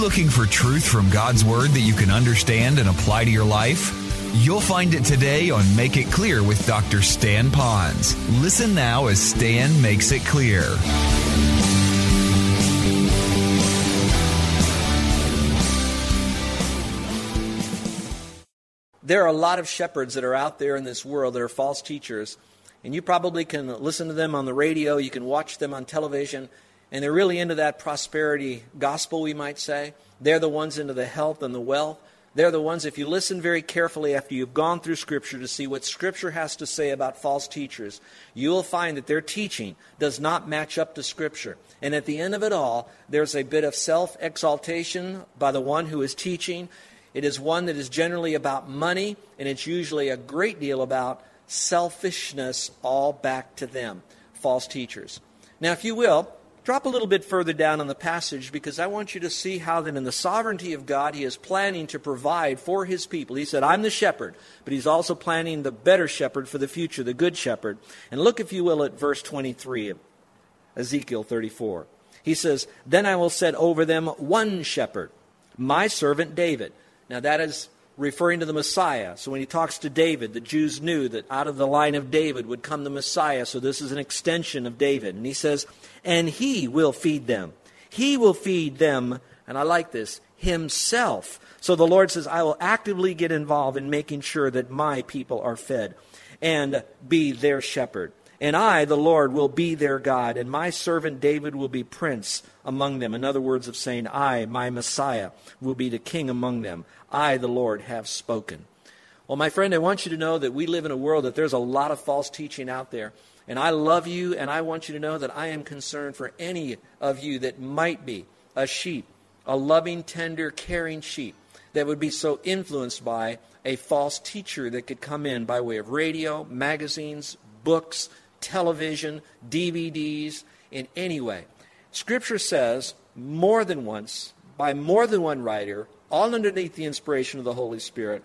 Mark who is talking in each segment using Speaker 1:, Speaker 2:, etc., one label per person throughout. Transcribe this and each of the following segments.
Speaker 1: looking for truth from God's Word that you can understand and apply to your life? You'll find it today on Make It Clear with Dr. Stan Ponz. Listen now as Stan makes it clear.
Speaker 2: There are a lot of shepherds that are out there in this world that are false teachers, and you probably can listen to them on the radio, you can watch them on television, and they're really into that prosperity gospel, we might say. They're the ones into the health and the wealth. They're the ones, if you listen very carefully after you've gone through Scripture to see what Scripture has to say about false teachers, you will find that their teaching does not match up to Scripture. And at the end of it all, there's a bit of self exaltation by the one who is teaching. It is one that is generally about money, and it's usually a great deal about selfishness, all back to them, false teachers. Now, if you will, Drop a little bit further down on the passage because I want you to see how that in the sovereignty of God, He is planning to provide for His people. He said, I'm the shepherd, but He's also planning the better shepherd for the future, the good shepherd. And look, if you will, at verse 23 of Ezekiel 34. He says, Then I will set over them one shepherd, my servant David. Now that is referring to the Messiah. So when he talks to David, the Jews knew that out of the line of David would come the Messiah. So this is an extension of David. And he says, and he will feed them. He will feed them, and I like this, himself. So the Lord says, I will actively get involved in making sure that my people are fed and be their shepherd. And I, the Lord, will be their God, and my servant David will be prince among them. In other words, of saying, I, my Messiah, will be the king among them. I, the Lord, have spoken. Well, my friend, I want you to know that we live in a world that there's a lot of false teaching out there. And I love you, and I want you to know that I am concerned for any of you that might be a sheep, a loving, tender, caring sheep that would be so influenced by a false teacher that could come in by way of radio, magazines, books, television, DVDs, in any way. Scripture says more than once, by more than one writer, all underneath the inspiration of the Holy Spirit,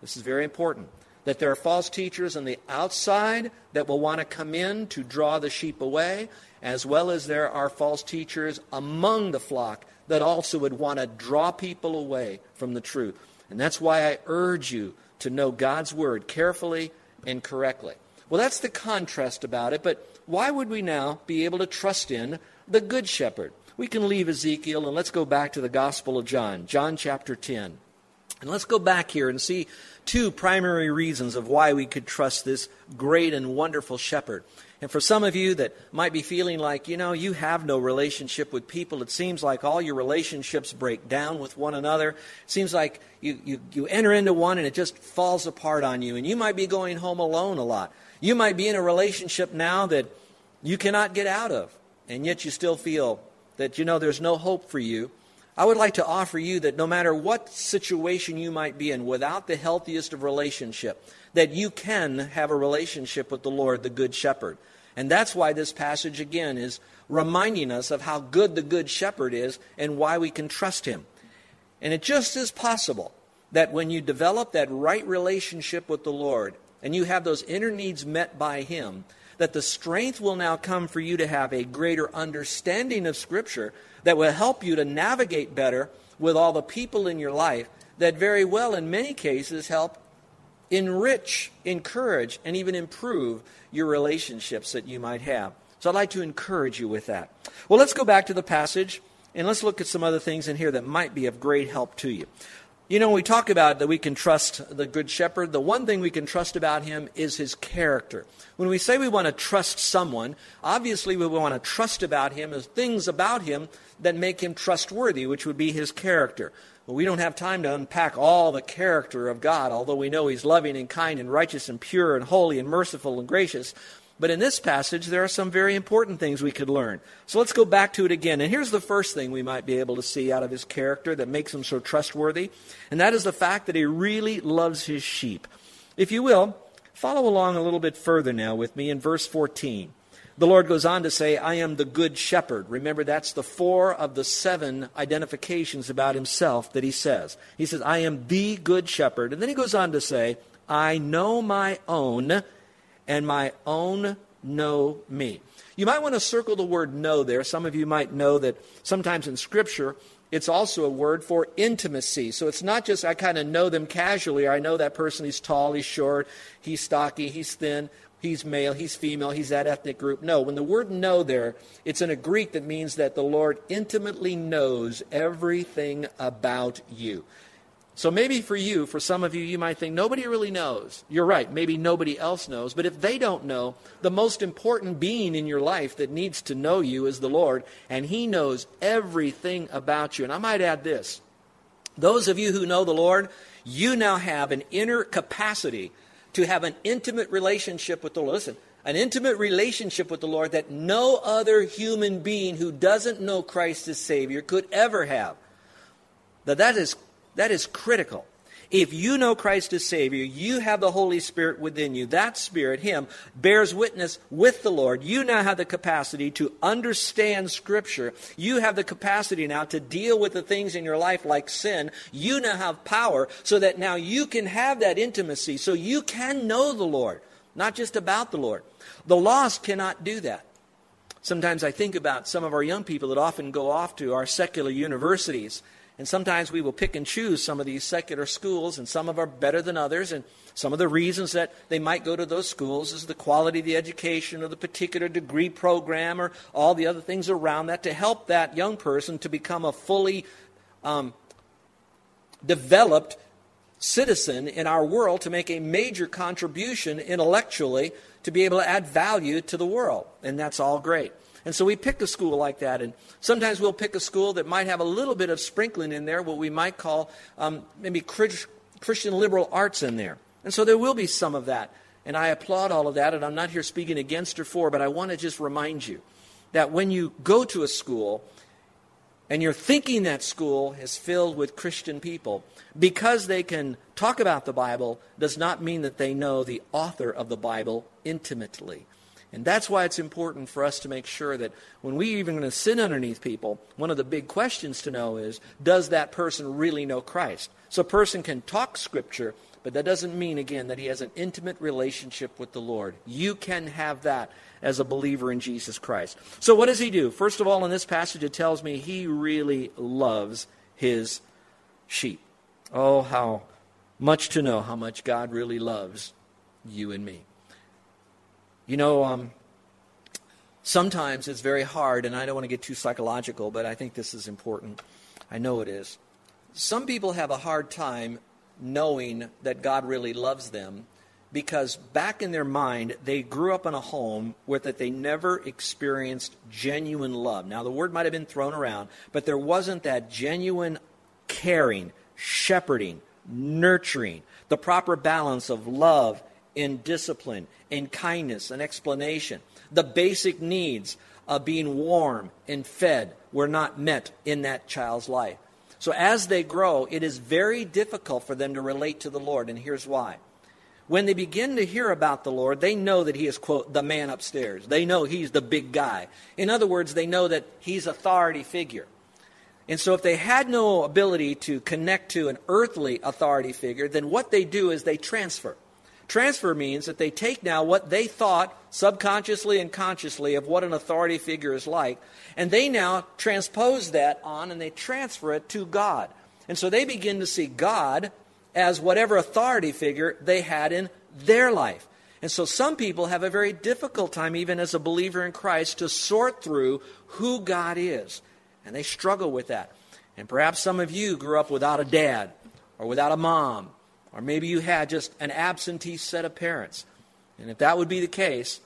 Speaker 2: this is very important that there are false teachers on the outside that will want to come in to draw the sheep away, as well as there are false teachers among the flock that also would want to draw people away from the truth. And that's why I urge you to know God's word carefully and correctly. Well, that's the contrast about it, but why would we now be able to trust in the Good Shepherd? We can leave Ezekiel and let's go back to the Gospel of John, John chapter 10. And let's go back here and see two primary reasons of why we could trust this great and wonderful shepherd. And for some of you that might be feeling like, you know, you have no relationship with people, it seems like all your relationships break down with one another. It seems like you, you, you enter into one and it just falls apart on you. And you might be going home alone a lot. You might be in a relationship now that you cannot get out of. And yet you still feel that, you know, there's no hope for you. I would like to offer you that no matter what situation you might be in, without the healthiest of relationship, that you can have a relationship with the Lord, the Good Shepherd. And that's why this passage again is reminding us of how good the Good Shepherd is and why we can trust him. And it just is possible that when you develop that right relationship with the Lord and you have those inner needs met by him, that the strength will now come for you to have a greater understanding of Scripture that will help you to navigate better with all the people in your life that very well, in many cases, help enrich, encourage, and even improve your relationships that you might have. So I'd like to encourage you with that. Well, let's go back to the passage and let's look at some other things in here that might be of great help to you. You know, when we talk about that we can trust the Good Shepherd. The one thing we can trust about him is his character. When we say we want to trust someone, obviously what we want to trust about him as things about him that make him trustworthy, which would be his character. But we don't have time to unpack all the character of God, although we know he's loving and kind and righteous and pure and holy and merciful and gracious. But in this passage, there are some very important things we could learn. So let's go back to it again. And here's the first thing we might be able to see out of his character that makes him so trustworthy, and that is the fact that he really loves his sheep. If you will, follow along a little bit further now with me in verse 14. The Lord goes on to say, I am the good shepherd. Remember, that's the four of the seven identifications about himself that he says. He says, I am the good shepherd. And then he goes on to say, I know my own, and my own know me. You might want to circle the word know there. Some of you might know that sometimes in Scripture, it's also a word for intimacy. So it's not just I kind of know them casually, or I know that person, he's tall, he's short, he's stocky, he's thin he's male, he's female, he's that ethnic group. No, when the word know there, it's in a Greek that means that the Lord intimately knows everything about you. So maybe for you, for some of you, you might think nobody really knows. You're right, maybe nobody else knows. But if they don't know, the most important being in your life that needs to know you is the Lord, and He knows everything about you. And I might add this those of you who know the Lord, you now have an inner capacity to have an intimate relationship with the Lord. Listen, an intimate relationship with the Lord that no other human being who doesn't know Christ as Savior could ever have. Now that is, that is critical. If you know Christ as Savior, you have the Holy Spirit within you. That Spirit, Him, bears witness with the Lord. You now have the capacity to understand Scripture. You have the capacity now to deal with the things in your life like sin. You now have power so that now you can have that intimacy, so you can know the Lord, not just about the Lord. The lost cannot do that. Sometimes I think about some of our young people that often go off to our secular universities and sometimes we will pick and choose some of these secular schools, and some of are better than others. And some of the reasons that they might go to those schools is the quality of the education or the particular degree program or all the other things around that to help that young person to become a fully um, developed citizen in our world to make a major contribution intellectually to be able to add value to the world. And that's all great. And so we pick a school like that. And sometimes we'll pick a school that might have a little bit of sprinkling in there, what we might call um, maybe Christian liberal arts in there. And so there will be some of that. And I applaud all of that. And I'm not here speaking against or for, but I want to just remind you that when you go to a school, and you're thinking that school is filled with Christian people, because they can talk about the Bible does not mean that they know the author of the Bible intimately. And that's why it's important for us to make sure that when we even going to sit underneath people, one of the big questions to know is does that person really know Christ? So a person can talk Scripture, but that doesn't mean, again, that he has an intimate relationship with the Lord. You can have that as a believer in Jesus Christ. So what does he do? First of all, in this passage, it tells me he really loves his sheep. Oh, how much to know how much God really loves you and me. You know, um, sometimes it's very hard, and I don't want to get too psychological, but I think this is important. I know it is. Some people have a hard time knowing that God really loves them because back in their mind they grew up in a home where that they never experienced genuine love. Now the word might have been thrown around, but there wasn't that genuine caring, shepherding, nurturing, the proper balance of love in discipline, in kindness, and explanation. The basic needs of being warm and fed were not met in that child's life. So as they grow, it is very difficult for them to relate to the Lord, and here's why. When they begin to hear about the Lord, they know that He is, quote, the man upstairs. They know He's the big guy. In other words, they know that He's authority figure. And so if they had no ability to connect to an earthly authority figure, then what they do is they transfer. Transfer means that they take now what they thought subconsciously and consciously of what an authority figure is like, and they now transpose that on and they transfer it to God. And so they begin to see God as whatever authority figure they had in their life. And so some people have a very difficult time, even as a believer in Christ, to sort through who God is. And they struggle with that. And perhaps some of you grew up without a dad or without a mom or maybe you had just an absentee set of parents. And if that would be the case,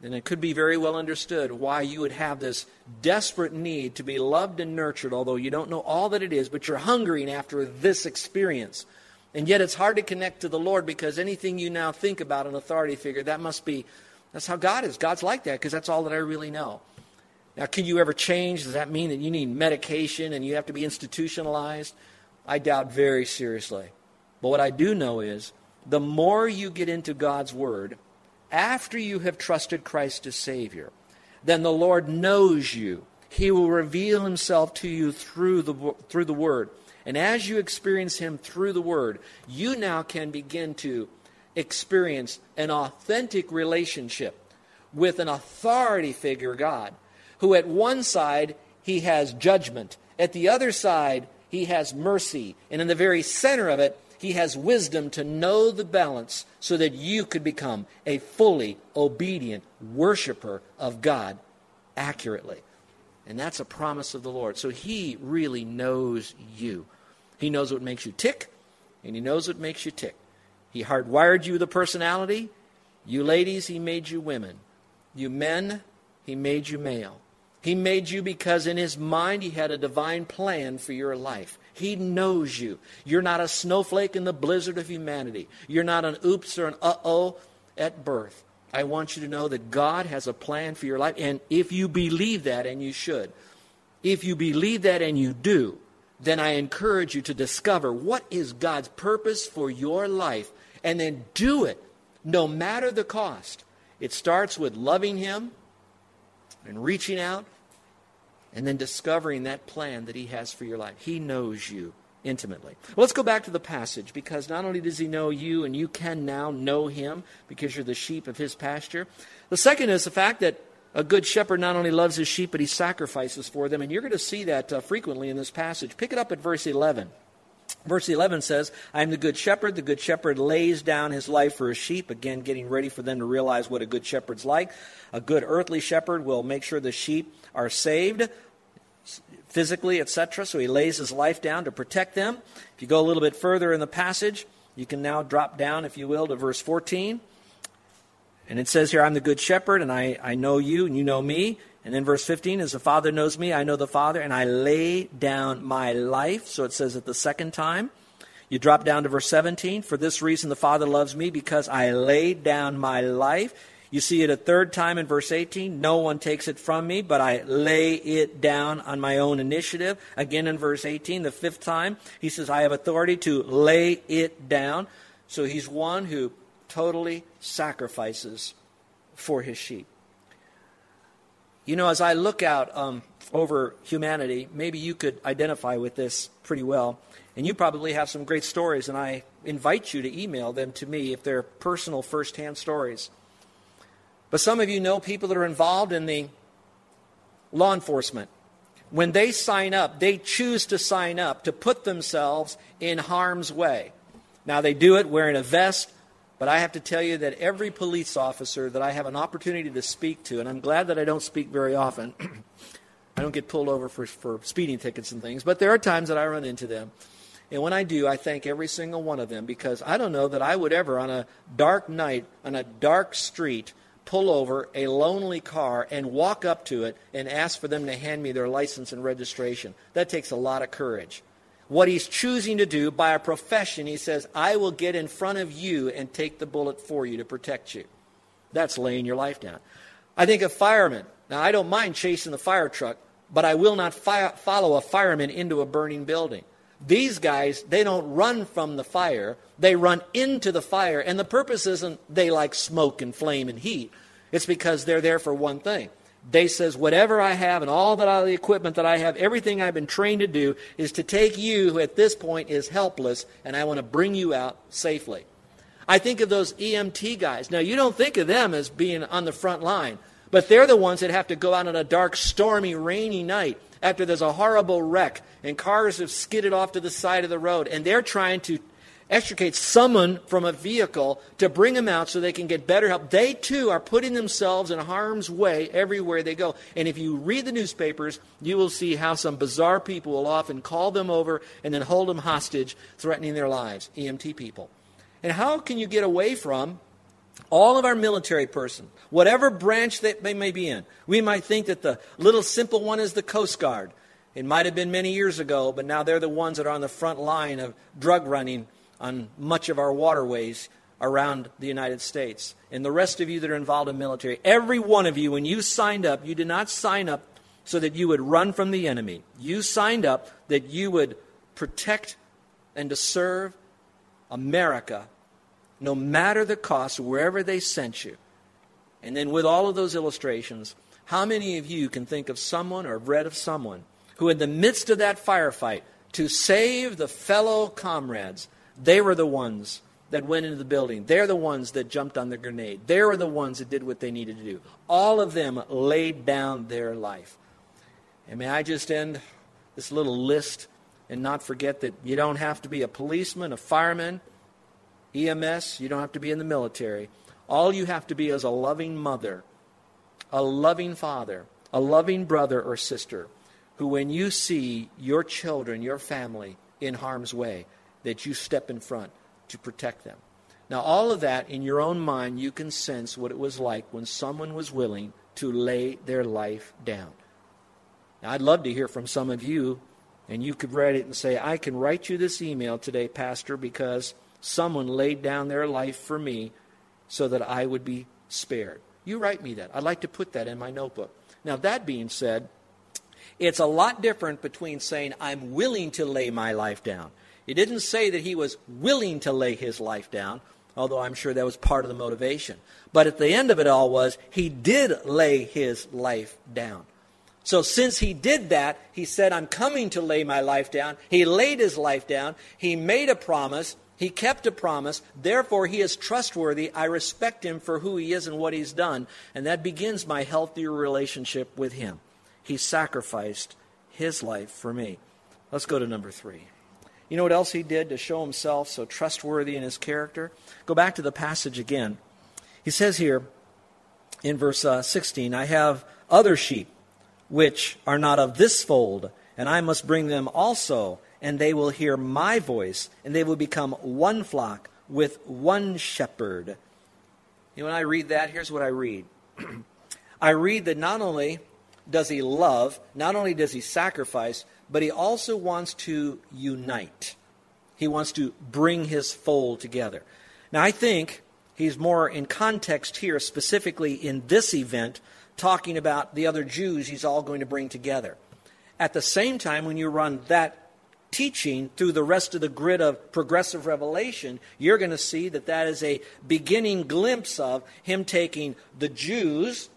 Speaker 2: then it could be very well understood why you would have this desperate need to be loved and nurtured, although you don't know all that it is, but you're hungering after this experience. And yet it's hard to connect to the Lord because anything you now think about an authority figure, that must be That's how God is. God's like that because that's all that I really know. Now, can you ever change? Does that mean that you need medication and you have to be institutionalized? I doubt very seriously. But what I do know is the more you get into God's Word, after you have trusted Christ as Savior, then the Lord knows you. He will reveal Himself to you through the, through the Word. And as you experience Him through the Word, you now can begin to experience an authentic relationship with an authority figure, God, who at one side He has judgment, at the other side He has mercy, and in the very center of it, He has wisdom to know the balance so that you could become a fully obedient worshiper of God accurately. And that's a promise of the Lord. So He really knows you. He knows what makes you tick, and He knows what makes you tick. He hardwired you a personality. You ladies, He made you women. You men, He made you male. He made you because in His mind He had a divine plan for your life. He knows you. You're not a snowflake in the blizzard of humanity. You're not an oops or an uh oh at birth. I want you to know that God has a plan for your life. And if you believe that, and you should, if you believe that and you do, then I encourage you to discover what is God's purpose for your life and then do it no matter the cost. It starts with loving Him and reaching out and then discovering that plan that He has for your life. He knows you intimately. Well, let's go back to the passage because not only does He know you, and you can now know Him because you're the sheep of His pasture, the second is the fact that a good shepherd not only loves his sheep, but he sacrifices for them. And you're going to see that uh, frequently in this passage. Pick it up at verse 11. Verse 11 says, I am the good shepherd. The good shepherd lays down his life for his sheep. Again, getting ready for them to realize what a good shepherd's like. A good earthly shepherd will make sure the sheep are saved physically, etc. So he lays his life down to protect them. If you go a little bit further in the passage, you can now drop down, if you will, to verse 14. And it says here, I'm the good shepherd, and I, I know you, and you know me. And then verse 15, as the Father knows me, I know the Father, and I lay down my life. So it says it the second time. You drop down to verse 17. For this reason the Father loves me, because I laid down my life. You see it a third time in verse 18. No one takes it from me, but I lay it down on my own initiative. Again in verse 18, the fifth time, he says, I have authority to lay it down. So he's one who totally sacrifices for his sheep. You know, as I look out um, over humanity, maybe you could identify with this pretty well. And you probably have some great stories, and I invite you to email them to me if they're personal, firsthand stories. But some of you know people that are involved in the law enforcement. When they sign up, they choose to sign up to put themselves in harm's way. Now, they do it wearing a vest, but I have to tell you that every police officer that I have an opportunity to speak to, and I'm glad that I don't speak very often, I don't get pulled over for, for speeding tickets and things, but there are times that I run into them. And when I do, I thank every single one of them because I don't know that I would ever, on a dark night, on a dark street, pull over a lonely car and walk up to it and ask for them to hand me their license and registration. That takes a lot of courage what he's choosing to do by a profession, he says, I will get in front of you and take the bullet for you to protect you. That's laying your life down. I think of firemen. Now, I don't mind chasing the fire truck, but I will not fi- follow a fireman into a burning building. These guys, they don't run from the fire, they run into the fire. And the purpose isn't they like smoke and flame and heat, it's because they're there for one thing they says, whatever I have and all that the equipment that I have, everything I've been trained to do is to take you who at this point is helpless and I want to bring you out safely. I think of those EMT guys. Now, you don't think of them as being on the front line, but they're the ones that have to go out on a dark, stormy, rainy night after there's a horrible wreck and cars have skidded off to the side of the road and they're trying to extricate someone from a vehicle to bring them out so they can get better help. They too are putting themselves in harm's way everywhere they go. And if you read the newspapers, you will see how some bizarre people will often call them over and then hold them hostage, threatening their lives. EMT people. And how can you get away from all of our military person, whatever branch that they may be in? We might think that the little simple one is the Coast Guard. It might have been many years ago, but now they're the ones that are on the front line of drug running on much of our waterways around the United States. And the rest of you that are involved in military, every one of you, when you signed up, you did not sign up so that you would run from the enemy. You signed up that you would protect and to serve America no matter the cost, wherever they sent you. And then, with all of those illustrations, how many of you can think of someone or have read of someone who, in the midst of that firefight, to save the fellow comrades, they were the ones that went into the building. They're the ones that jumped on the grenade. They were the ones that did what they needed to do. All of them laid down their life. And may I just end this little list and not forget that you don't have to be a policeman, a fireman, EMS, you don't have to be in the military. All you have to be is a loving mother, a loving father, a loving brother or sister who, when you see your children, your family in harm's way, that you step in front to protect them. Now, all of that in your own mind, you can sense what it was like when someone was willing to lay their life down. Now, I'd love to hear from some of you, and you could write it and say, I can write you this email today, Pastor, because someone laid down their life for me so that I would be spared. You write me that. I'd like to put that in my notebook. Now, that being said, it's a lot different between saying, I'm willing to lay my life down. It didn't say that he was willing to lay his life down, although I'm sure that was part of the motivation. But at the end of it all was, he did lay his life down. So since he did that, he said, I'm coming to lay my life down. He laid his life down. He made a promise. He kept a promise. Therefore, he is trustworthy. I respect him for who he is and what he's done. And that begins my healthier relationship with him. He sacrificed his life for me. Let's go to number three. You know what else he did to show himself so trustworthy in his character? Go back to the passage again. He says here in verse uh, 16, I have other sheep which are not of this fold, and I must bring them also and they will hear my voice, and they will become one flock with one shepherd. You know, when I read that, here's what I read I read that not only does he love, not only does he sacrifice, but he also wants to unite. He wants to bring his fold together. Now, I think he's more in context here, specifically in this event, talking about the other Jews he's all going to bring together. At the same time, when you run that teaching through the rest of the grid of progressive revelation, you're going to see that that is a beginning glimpse of him taking the Jews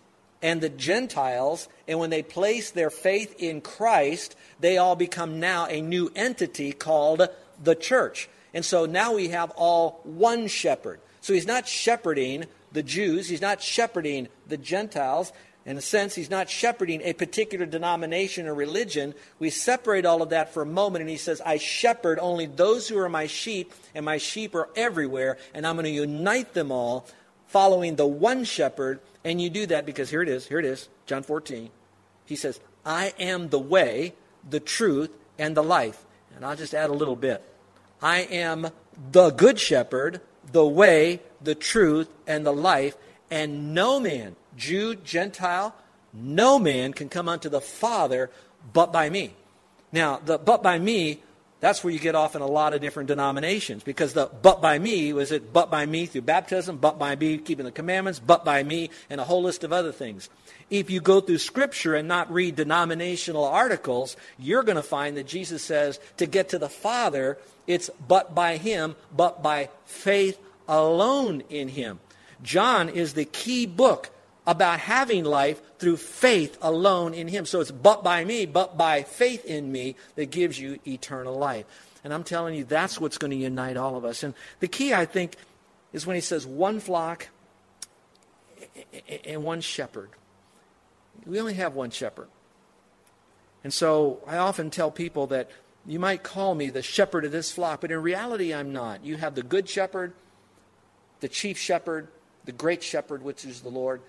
Speaker 2: and the Gentiles, and when they place their faith in Christ, they all become now a new entity called the church. And so now we have all one shepherd. So he's not shepherding the Jews, he's not shepherding the Gentiles. In a sense, he's not shepherding a particular denomination or religion. We separate all of that for a moment, and he says, I shepherd only those who are my sheep, and my sheep are everywhere, and I'm going to unite them all, following the one shepherd. And you do that because here it is, here it is, John 14. He says, I am the way, the truth, and the life. And I'll just add a little bit. I am the good shepherd, the way, the truth, and the life, and no man Jew, Gentile, no man can come unto the Father but by me. Now, the but by me, that's where you get off in a lot of different denominations because the but by me was it but by me through baptism, but by me keeping the commandments, but by me, and a whole list of other things. If you go through Scripture and not read denominational articles, you're going to find that Jesus says to get to the Father, it's but by Him, but by faith alone in Him. John is the key book about having life through faith alone in Him. So it's but by me, but by faith in me that gives you eternal life. And I'm telling you, that's what's going to unite all of us. And the key, I think, is when He says one flock and one shepherd. We only have one shepherd. And so I often tell people that you might call me the shepherd of this flock, but in reality, I'm not. You have the good shepherd, the chief shepherd, the great shepherd, which is the Lord,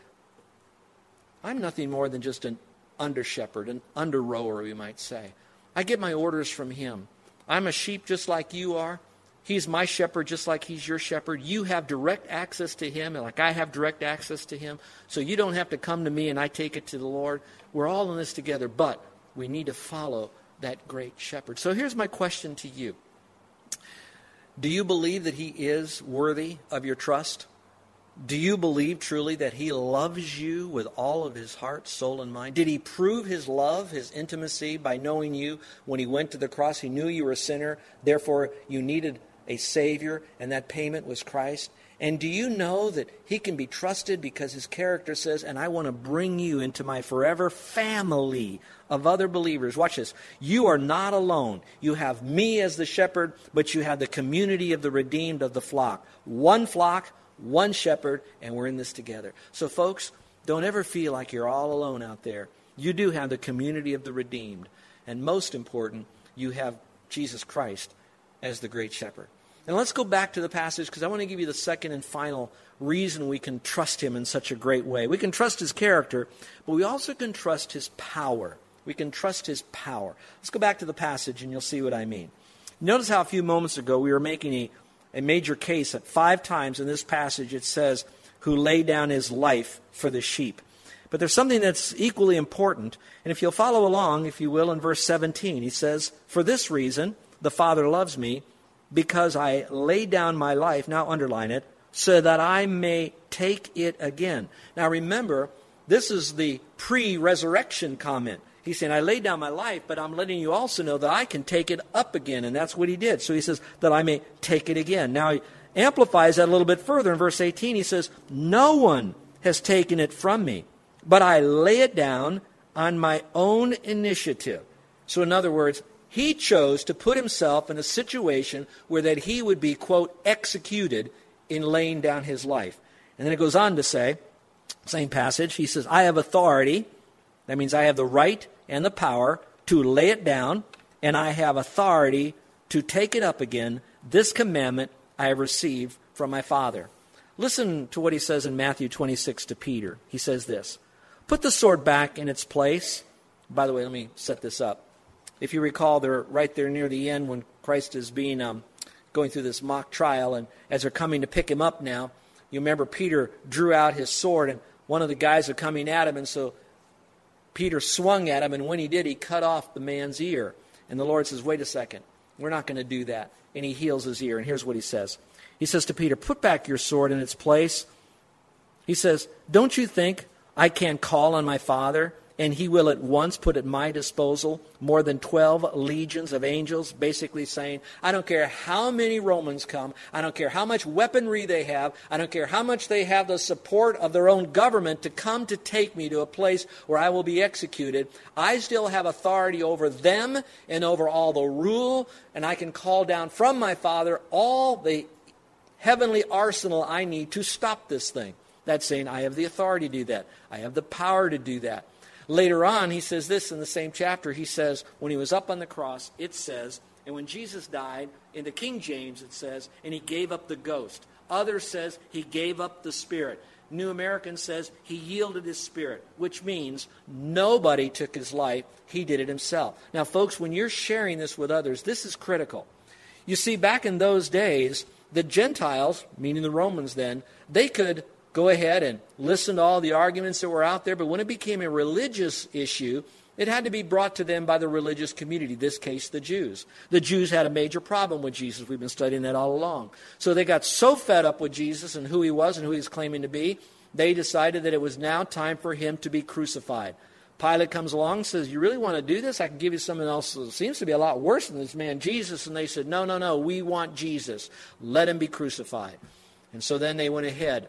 Speaker 2: I'm nothing more than just an under shepherd, an under rower, we might say. I get my orders from him. I'm a sheep just like you are. He's my shepherd just like he's your shepherd. You have direct access to him, and like I have direct access to him. So you don't have to come to me and I take it to the Lord. We're all in this together, but we need to follow that great shepherd. So here's my question to you Do you believe that He is worthy of your trust? Do you believe truly that He loves you with all of His heart, soul, and mind? Did He prove His love, His intimacy by knowing you when He went to the cross? He knew you were a sinner, therefore you needed a Savior, and that payment was Christ. And do you know that He can be trusted because His character says, and I want to bring you into my forever family of other believers? Watch this. You are not alone. You have me as the shepherd, but you have the community of the redeemed of the flock. One flock one shepherd, and we're in this together. So, folks, don't ever feel like you're all alone out there. You do have the community of the redeemed. And most important, you have Jesus Christ as the great shepherd. And let's go back to the passage because I want to give you the second and final reason we can trust him in such a great way. We can trust his character, but we also can trust his power. We can trust his power. Let's go back to the passage and you'll see what I mean. Notice how a few moments ago we were making a a major case that five times in this passage it says, who laid down his life for the sheep. But there's something that's equally important. And if you'll follow along, if you will, in verse 17, he says, For this reason, the Father loves me, because I lay down my life, now underline it, so that I may take it again. Now remember, this is the pre resurrection comment. He's saying, I laid down my life, but I'm letting you also know that I can take it up again. And that's what he did. So he says, that I may take it again. Now he amplifies that a little bit further. In verse 18, he says, No one has taken it from me, but I lay it down on my own initiative. So, in other words, he chose to put himself in a situation where that he would be, quote, executed in laying down his life. And then it goes on to say, same passage, he says, I have authority. That means I have the right and the power to lay it down, and I have authority to take it up again. This commandment I have received from my Father. Listen to what he says in Matthew 26 to Peter. He says this Put the sword back in its place. By the way, let me set this up. If you recall, they're right there near the end when Christ is being um, going through this mock trial, and as they're coming to pick him up now, you remember Peter drew out his sword, and one of the guys are coming at him, and so Peter swung at him, and when he did, he cut off the man's ear. And the Lord says, Wait a second, we're not going to do that. And he heals his ear. And here's what he says He says to Peter, Put back your sword in its place. He says, Don't you think I can call on my Father? And he will at once put at my disposal more than 12 legions of angels, basically saying, I don't care how many Romans come, I don't care how much weaponry they have, I don't care how much they have the support of their own government to come to take me to a place where I will be executed. I still have authority over them and over all the rule, and I can call down from my Father all the heavenly arsenal I need to stop this thing. That's saying I have the authority to do that. I have the power to do that. Later on, he says this in the same chapter. He says, when he was up on the cross, it says, and when Jesus died, in the King James it says, and he gave up the ghost. Others says he gave up the spirit. New American says he yielded his spirit, which means nobody took his life, he did it himself. Now, folks, when you're sharing this with others, this is critical. You see, back in those days, the Gentiles, meaning the Romans then, they could go ahead and listen to all the arguments that were out there. But when it became a religious issue, it had to be brought to them by the religious community, this case, the Jews. The Jews had a major problem with Jesus. We've been studying that all along. So they got so fed up with Jesus and who he was and who he was claiming to be, they decided that it was now time for him to be crucified. Pilate comes along and says, You really want to do this? I can give you something else that seems to be a lot worse than this man, Jesus. And they said, No, no, no, we want Jesus. Let him be crucified. And so then they went ahead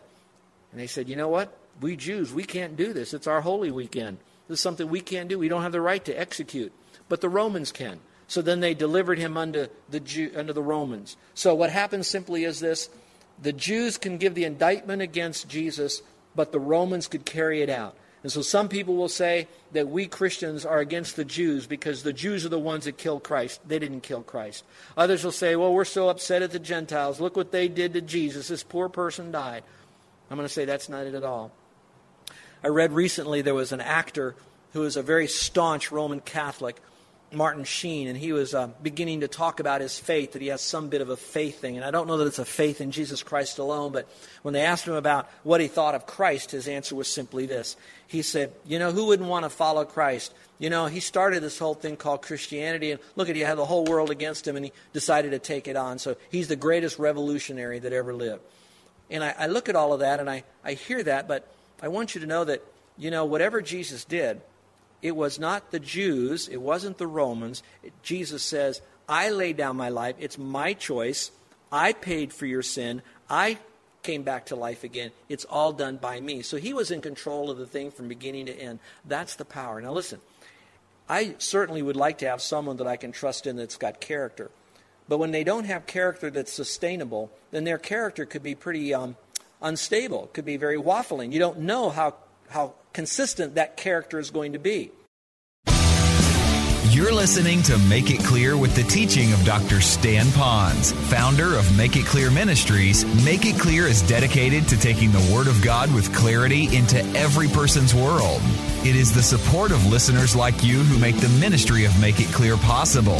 Speaker 2: and they said, you know what? We Jews, we can't do this. It's our holy weekend. This is something we can't do. We don't have the right to execute. But the Romans can. So then they delivered him unto the, Jew, unto the Romans. So what happens simply is this the Jews can give the indictment against Jesus, but the Romans could carry it out. And so some people will say that we Christians are against the Jews because the Jews are the ones that killed Christ. They didn't kill Christ. Others will say, well, we're so upset at the Gentiles. Look what they did to Jesus. This poor person died. I'm going to say that's not it at all. I read recently there was an actor who was a very staunch Roman Catholic, Martin Sheen, and he was uh, beginning to talk about his faith, that he has some bit of a faith thing. And I don't know that it's a faith in Jesus Christ alone, but when they asked him about what he thought of Christ, his answer was simply this. He said, You know, who wouldn't want to follow Christ? You know, he started this whole thing called Christianity, and look at, he had the whole world against him, and he decided to take it on. So he's the greatest revolutionary that ever lived. And I, I look at all of that, and I, I hear that, but I want you to know that, you know, whatever Jesus did, it was not the Jews, it wasn't the Romans. It, Jesus says, I laid down my life. It's my choice. I paid for your sin. I came back to life again. It's all done by me. So he was in control of the thing from beginning to end. That's the power. Now, listen, I certainly would like to have someone that I can trust in that's got character. But when they don't have character that's sustainable, then their character could be pretty um, unstable, could be very waffling. You don't know how, how consistent that character is going to be.
Speaker 1: You're listening to Make It Clear with the teaching of Dr. Stan Ponz, founder of Make It Clear Ministries. Make It Clear is dedicated to taking the Word of God with clarity into every person's world. It is the support of listeners like you who make the ministry of Make It Clear possible.